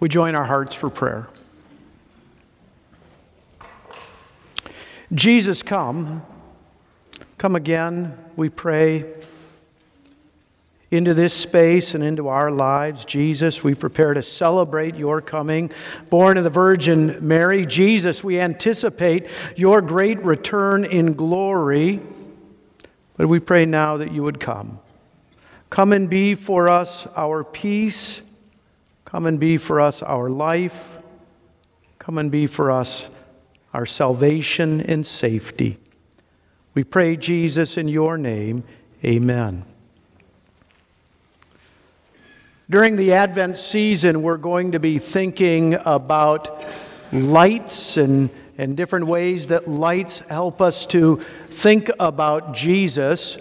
We join our hearts for prayer. Jesus, come. Come again, we pray, into this space and into our lives. Jesus, we prepare to celebrate your coming. Born of the Virgin Mary, Jesus, we anticipate your great return in glory. But we pray now that you would come. Come and be for us our peace. Come and be for us our life. Come and be for us our salvation and safety. We pray, Jesus, in your name. Amen. During the Advent season, we're going to be thinking about lights and, and different ways that lights help us to think about Jesus.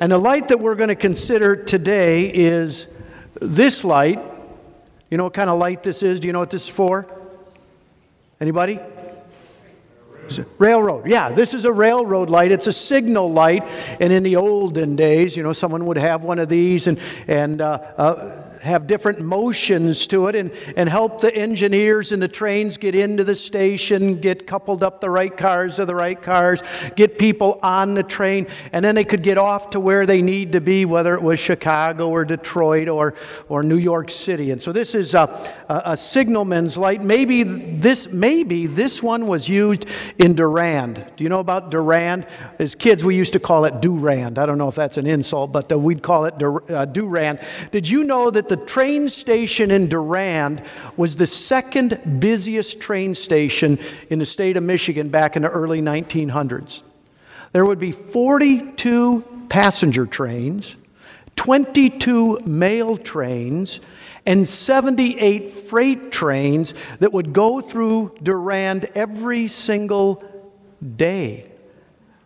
And the light that we're going to consider today is this light. You know what kind of light this is? Do you know what this is for? Anybody? Railroad. Yeah, this is a railroad light. It's a signal light. And in the olden days, you know, someone would have one of these and, and uh, uh, have different motions to it and, and help the engineers and the trains get into the station, get coupled up the right cars to the right cars, get people on the train, and then they could get off to where they need to be, whether it was Chicago or Detroit or, or New York City. And so this is a, a, a signalman's light. Maybe this, maybe this one was used in Durand. Do you know about Durand? As kids, we used to call it Durand. I don't know if that's an insult, but uh, we'd call it uh, Durand. Did you know that the the train station in Durand was the second busiest train station in the state of Michigan back in the early 1900s. There would be 42 passenger trains, 22 mail trains, and 78 freight trains that would go through Durand every single day.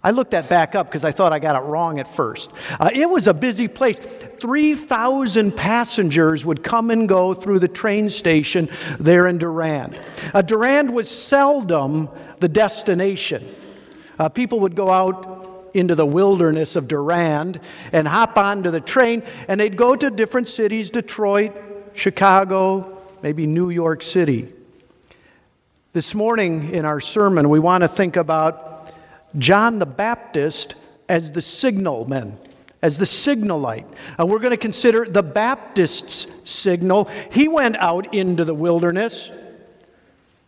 I looked that back up because I thought I got it wrong at first. Uh, it was a busy place. 3,000 passengers would come and go through the train station there in Durand. Uh, Durand was seldom the destination. Uh, people would go out into the wilderness of Durand and hop onto the train, and they'd go to different cities Detroit, Chicago, maybe New York City. This morning in our sermon, we want to think about John the Baptist as the signalman, as the signal light. And we're going to consider the Baptist's signal. He went out into the wilderness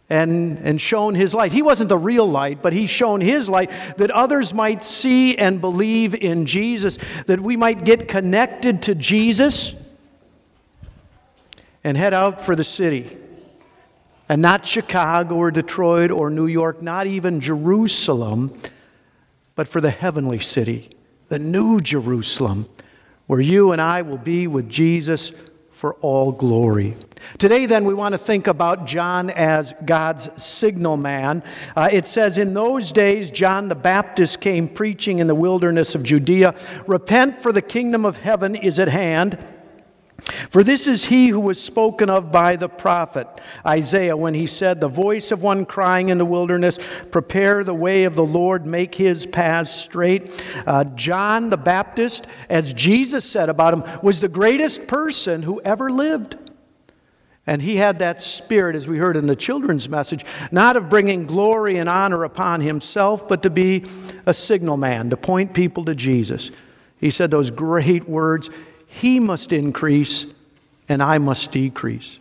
and, and shown his light. He wasn't the real light, but he's shown his light that others might see and believe in Jesus, that we might get connected to Jesus and head out for the city. And not Chicago or Detroit or New York, not even Jerusalem, but for the heavenly city, the new Jerusalem, where you and I will be with Jesus for all glory. Today, then, we want to think about John as God's signal man. Uh, it says, In those days, John the Baptist came preaching in the wilderness of Judea Repent, for the kingdom of heaven is at hand. For this is he who was spoken of by the prophet Isaiah when he said, The voice of one crying in the wilderness, Prepare the way of the Lord, make his paths straight. Uh, John the Baptist, as Jesus said about him, was the greatest person who ever lived. And he had that spirit, as we heard in the children's message, not of bringing glory and honor upon himself, but to be a signal man, to point people to Jesus. He said those great words he must increase and I must decrease.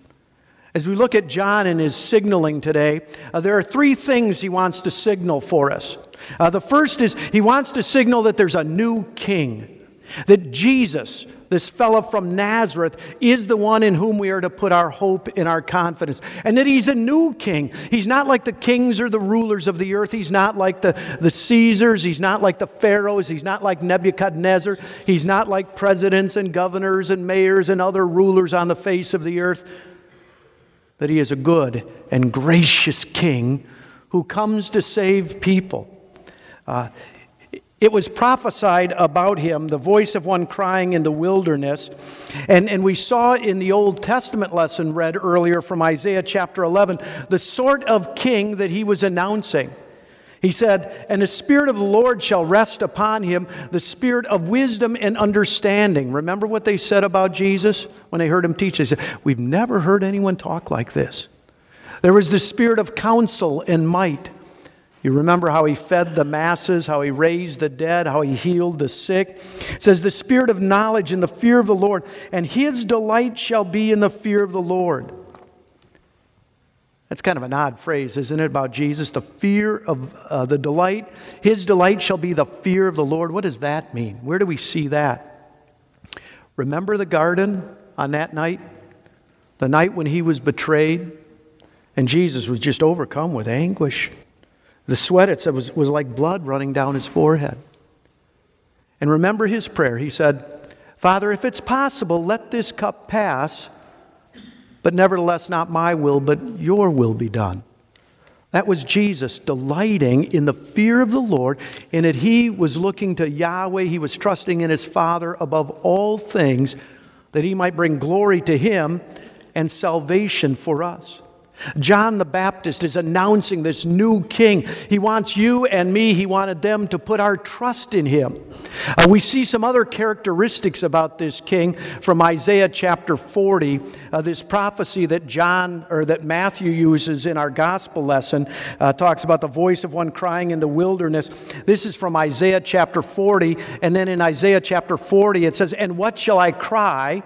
As we look at John and his signaling today, uh, there are three things he wants to signal for us. Uh, the first is he wants to signal that there's a new king, that Jesus, this fellow from Nazareth, is the one in whom we are to put our hope and our confidence. And that he's a new king. He's not like the kings or the rulers of the earth. He's not like the, the Caesars. He's not like the pharaohs. He's not like Nebuchadnezzar. He's not like presidents and governors and mayors and other rulers on the face of the earth. That he is a good and gracious king who comes to save people. Uh, it was prophesied about him, the voice of one crying in the wilderness. And, and we saw in the Old Testament lesson read earlier from Isaiah chapter 11 the sort of king that he was announcing. He said, And the Spirit of the Lord shall rest upon him, the Spirit of wisdom and understanding. Remember what they said about Jesus when they heard him teach? They said, We've never heard anyone talk like this. There was the Spirit of counsel and might. You remember how he fed the masses, how he raised the dead, how he healed the sick. It says, The Spirit of knowledge and the fear of the Lord, and his delight shall be in the fear of the Lord. That's kind of an odd phrase, isn't it, about Jesus? The fear of uh, the delight. His delight shall be the fear of the Lord. What does that mean? Where do we see that? Remember the garden on that night? The night when he was betrayed? And Jesus was just overcome with anguish. The sweat, it said, was, was like blood running down his forehead. And remember his prayer. He said, Father, if it's possible, let this cup pass. But nevertheless, not my will, but your will be done. That was Jesus delighting in the fear of the Lord, in that he was looking to Yahweh, he was trusting in his Father above all things, that he might bring glory to him and salvation for us. John the Baptist is announcing this new king. He wants you and me, he wanted them to put our trust in him. Uh, we see some other characteristics about this king from Isaiah chapter 40, uh, this prophecy that John or that Matthew uses in our gospel lesson uh, talks about the voice of one crying in the wilderness. This is from Isaiah chapter 40, and then in Isaiah chapter 40 it says, And what shall I cry?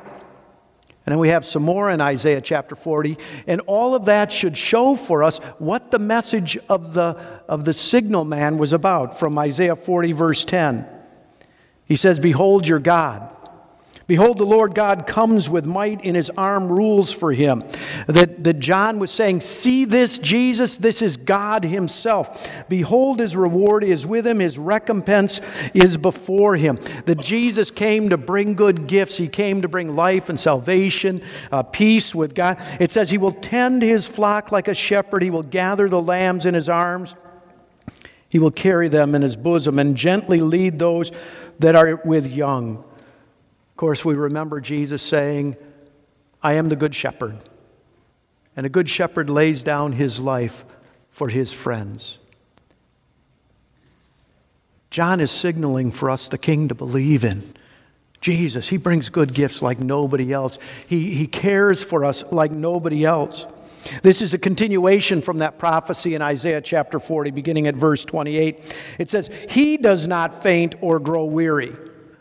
And then we have some more in Isaiah chapter 40. And all of that should show for us what the message of the, of the signal man was about from Isaiah 40, verse 10. He says, Behold your God. Behold, the Lord God comes with might in his arm, rules for him. That, that John was saying, See this Jesus, this is God himself. Behold, his reward is with him, his recompense is before him. That Jesus came to bring good gifts, he came to bring life and salvation, uh, peace with God. It says, He will tend his flock like a shepherd, he will gather the lambs in his arms. He will carry them in his bosom and gently lead those that are with young. Of course, we remember Jesus saying, I am the good shepherd. And a good shepherd lays down his life for his friends. John is signaling for us the king to believe in. Jesus, he brings good gifts like nobody else. He, he cares for us like nobody else. This is a continuation from that prophecy in Isaiah chapter 40, beginning at verse 28. It says, He does not faint or grow weary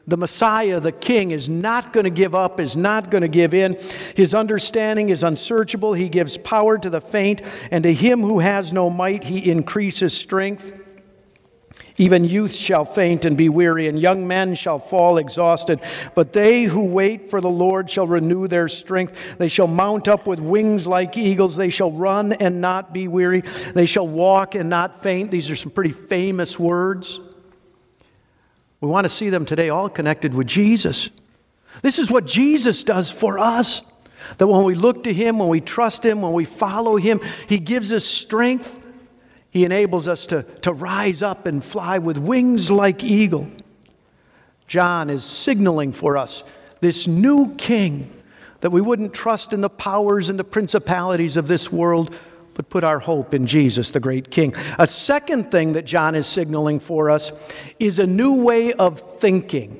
the Messiah, the King, is not going to give up, is not going to give in. His understanding is unsearchable. He gives power to the faint, and to him who has no might, he increases strength. Even youth shall faint and be weary, and young men shall fall exhausted. But they who wait for the Lord shall renew their strength. They shall mount up with wings like eagles. They shall run and not be weary. They shall walk and not faint. These are some pretty famous words. We want to see them today all connected with Jesus. This is what Jesus does for us. That when we look to Him, when we trust Him, when we follow Him, He gives us strength. He enables us to, to rise up and fly with wings like eagle. John is signaling for us this new king that we wouldn't trust in the powers and the principalities of this world, but put our hope in Jesus, the great King. A second thing that John is signaling for us is a new way of thinking.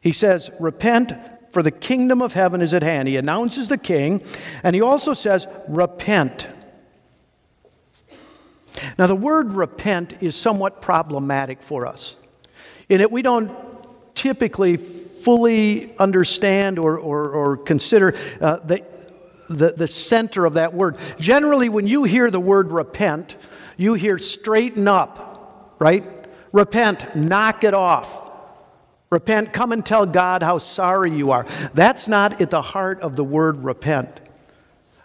He says, Repent, for the kingdom of heaven is at hand. He announces the king, and he also says, Repent. Now, the word repent is somewhat problematic for us in that we don't typically fully understand or, or, or consider uh, the the, the center of that word. Generally, when you hear the word repent, you hear straighten up, right? Repent, knock it off. Repent, come and tell God how sorry you are. That's not at the heart of the word repent.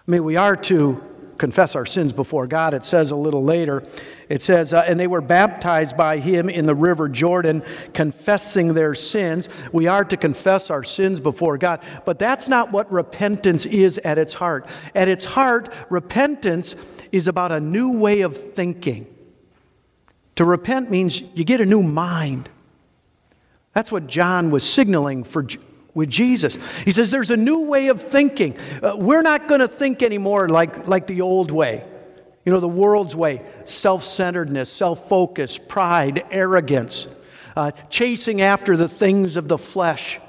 I mean, we are to confess our sins before God. It says a little later, it says, uh, and they were baptized by him in the river Jordan, confessing their sins. We are to confess our sins before God. But that's not what repentance is at its heart. At its heart, repentance is about a new way of thinking. To repent means you get a new mind. That's what John was signaling for, with Jesus. He says there's a new way of thinking. Uh, we're not going to think anymore like, like the old way. You know, the world's way self centeredness, self focus, pride, arrogance, uh, chasing after the things of the flesh.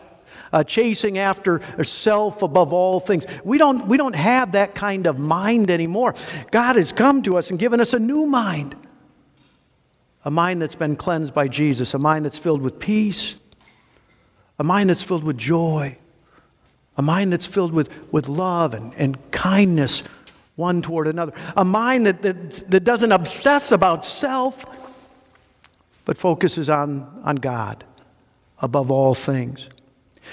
Uh, chasing after self above all things. We don't, we don't have that kind of mind anymore. God has come to us and given us a new mind a mind that's been cleansed by Jesus, a mind that's filled with peace, a mind that's filled with joy, a mind that's filled with, with love and, and kindness one toward another, a mind that, that, that doesn't obsess about self, but focuses on, on God above all things.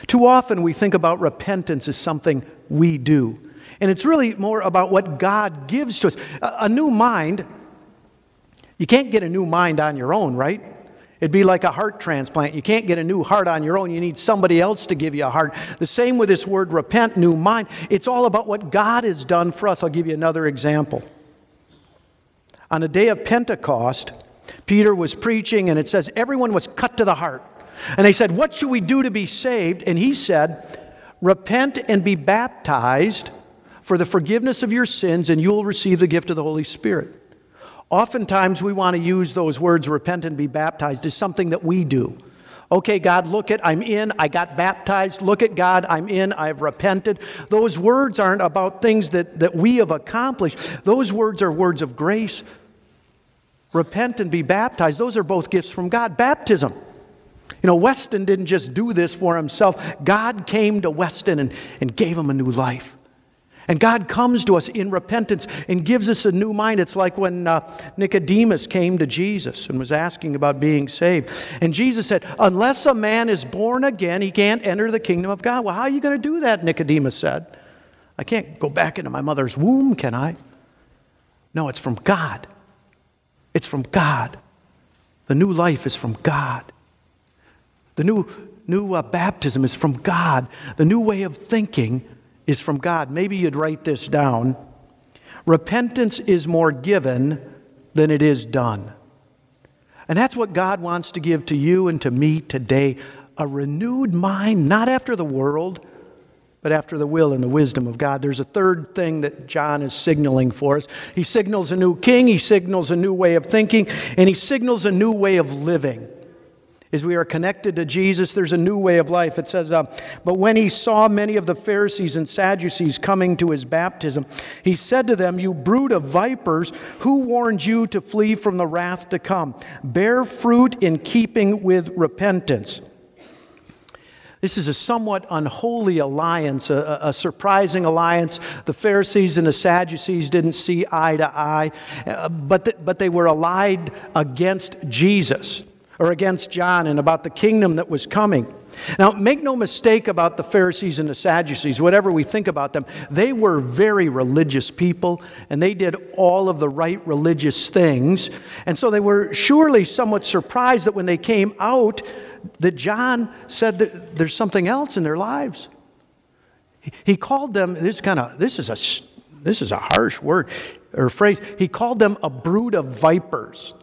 Too often we think about repentance as something we do. And it's really more about what God gives to us. A, a new mind, you can't get a new mind on your own, right? It'd be like a heart transplant. You can't get a new heart on your own. You need somebody else to give you a heart. The same with this word repent, new mind. It's all about what God has done for us. I'll give you another example. On the day of Pentecost, Peter was preaching, and it says everyone was cut to the heart. And they said, What should we do to be saved? And he said, Repent and be baptized for the forgiveness of your sins, and you will receive the gift of the Holy Spirit. Oftentimes, we want to use those words, repent and be baptized, as something that we do. Okay, God, look at, I'm in, I got baptized. Look at God, I'm in, I've repented. Those words aren't about things that, that we have accomplished, those words are words of grace. Repent and be baptized, those are both gifts from God. Baptism. You know, Weston didn't just do this for himself, God came to Weston and, and gave him a new life. And God comes to us in repentance and gives us a new mind. It's like when uh, Nicodemus came to Jesus and was asking about being saved. And Jesus said, Unless a man is born again, he can't enter the kingdom of God. Well, how are you going to do that? Nicodemus said. I can't go back into my mother's womb, can I? No, it's from God. It's from God. The new life is from God. The new, new uh, baptism is from God. The new way of thinking is from God. Maybe you'd write this down. Repentance is more given than it is done. And that's what God wants to give to you and to me today a renewed mind, not after the world, but after the will and the wisdom of God. There's a third thing that John is signaling for us. He signals a new king, he signals a new way of thinking, and he signals a new way of living. As we are connected to Jesus, there's a new way of life. It says, uh, But when he saw many of the Pharisees and Sadducees coming to his baptism, he said to them, You brood of vipers, who warned you to flee from the wrath to come? Bear fruit in keeping with repentance. This is a somewhat unholy alliance, a, a, surprising alliance. The Pharisees and the Sadducees didn't see eye to eye, uh, but, the, but they were allied against Jesus or against John and about the kingdom that was coming. Now, make no mistake about the Pharisees and the Sadducees, whatever we think about them, they were very religious people and they did all of the right religious things. And so they were surely somewhat surprised that when they came out, that John said that there's something else in their lives. He called them, this kind of, this is a, this is a harsh word or phrase. He called them a brood of vipers.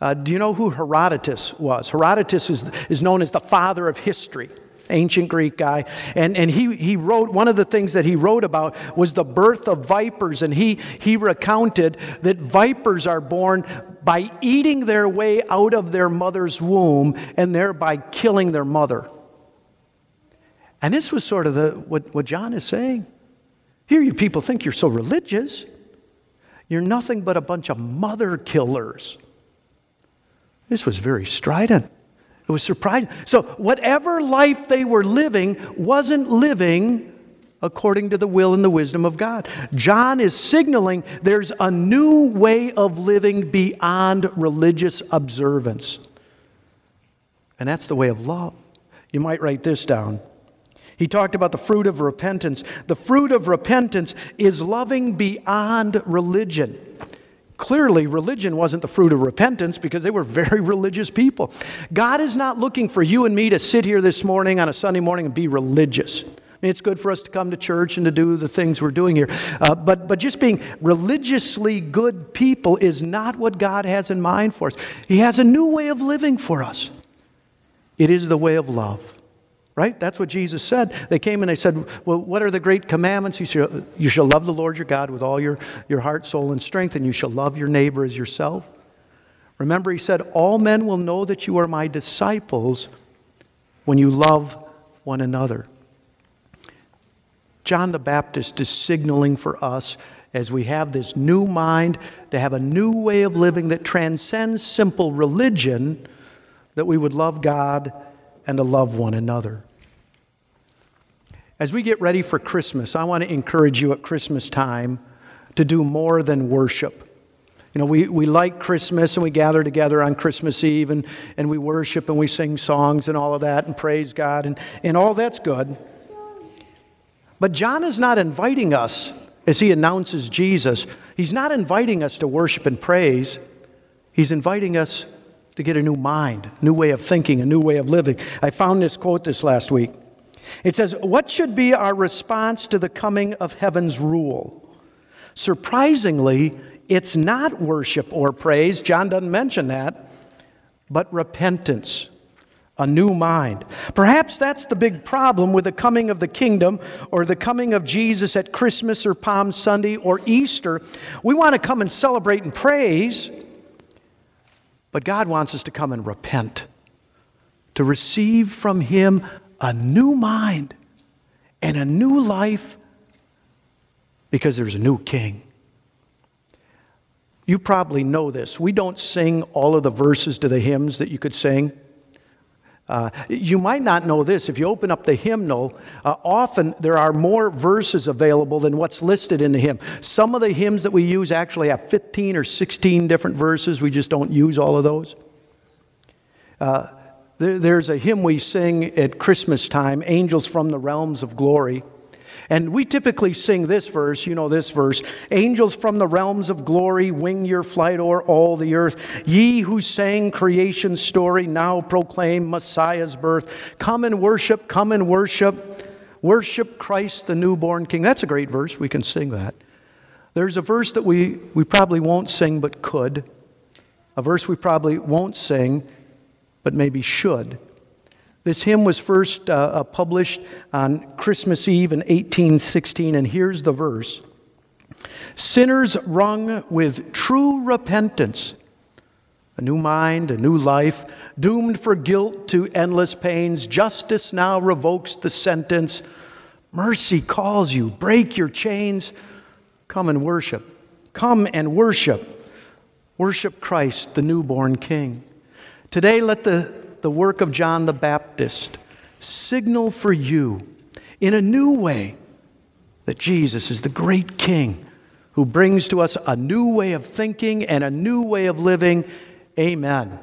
Uh, do you know who Herodotus was? Herodotus is, is known as the father of history, ancient Greek guy. And, and he, he wrote, one of the things that he wrote about was the birth of vipers. And he, he recounted that vipers are born by eating their way out of their mother's womb and thereby killing their mother. And this was sort of the, what, what John is saying. Here, you people think you're so religious. You're nothing but a bunch of mother killers. This was very strident. It was surprising. So, whatever life they were living wasn't living according to the will and the wisdom of God. John is signaling there's a new way of living beyond religious observance. And that's the way of love. You might write this down. He talked about the fruit of repentance. The fruit of repentance is loving beyond religion. Clearly, religion wasn't the fruit of repentance because they were very religious people. God is not looking for you and me to sit here this morning on a Sunday morning and be religious. I mean, it's good for us to come to church and to do the things we're doing here. Uh, but, but just being religiously good people is not what God has in mind for us. He has a new way of living for us. It is the way of love Right? That's what Jesus said. They came and they said, Well, what are the great commandments? He said, You shall love the Lord your God with all your, your heart, soul, and strength, and you shall love your neighbor as yourself. Remember, he said, All men will know that you are my disciples when you love one another. John the Baptist is signaling for us as we have this new mind to have a new way of living that transcends simple religion, that we would love God and to love one another. As we get ready for Christmas, I want to encourage you at Christmas time to do more than worship. You know, we, we like Christmas and we gather together on Christmas Eve and, and we worship and we sing songs and all of that and praise God and, and all that's good. But John is not inviting us as he announces Jesus, he's not inviting us to worship and praise. He's inviting us to get a new mind, new way of thinking, a new way of living. I found this quote this last week. It says, What should be our response to the coming of heaven's rule? Surprisingly, it's not worship or praise. John doesn't mention that, but repentance, a new mind. Perhaps that's the big problem with the coming of the kingdom or the coming of Jesus at Christmas or Palm Sunday or Easter. We want to come and celebrate and praise, but God wants us to come and repent, to receive from Him a new mind and a new life because there's a new king. You probably know this. We don't sing all of the verses to the hymns that you could sing. Uh, you might not know this. If you open up the hymnal, uh, often there are more verses available than what's listed in the hymn. Some of the hymns that we use actually have 15 or 16 different verses. We just don't use all of those. Uh, there's a hymn we sing at Christmas time, Angels from the Realms of Glory. And we typically sing this verse, you know this verse Angels from the realms of glory, wing your flight o'er all the earth. Ye who sang creation's story, now proclaim Messiah's birth. Come and worship, come and worship. Worship Christ the newborn King. That's a great verse. We can sing that. There's a verse that we, we probably won't sing but could. A verse we probably won't sing but maybe should. This hymn was first uh, uh, published on Christmas Eve in 1816, and here's the verse Sinners wrung with true repentance, a new mind, a new life, doomed for guilt to endless pains, justice now revokes the sentence. Mercy calls you, break your chains, come and worship. Come and worship. Worship Christ, the newborn King. Today, let the, the work of John the Baptist signal for you in a new way that Jesus is the great King who brings to us a new way of thinking and a new way of living. Amen.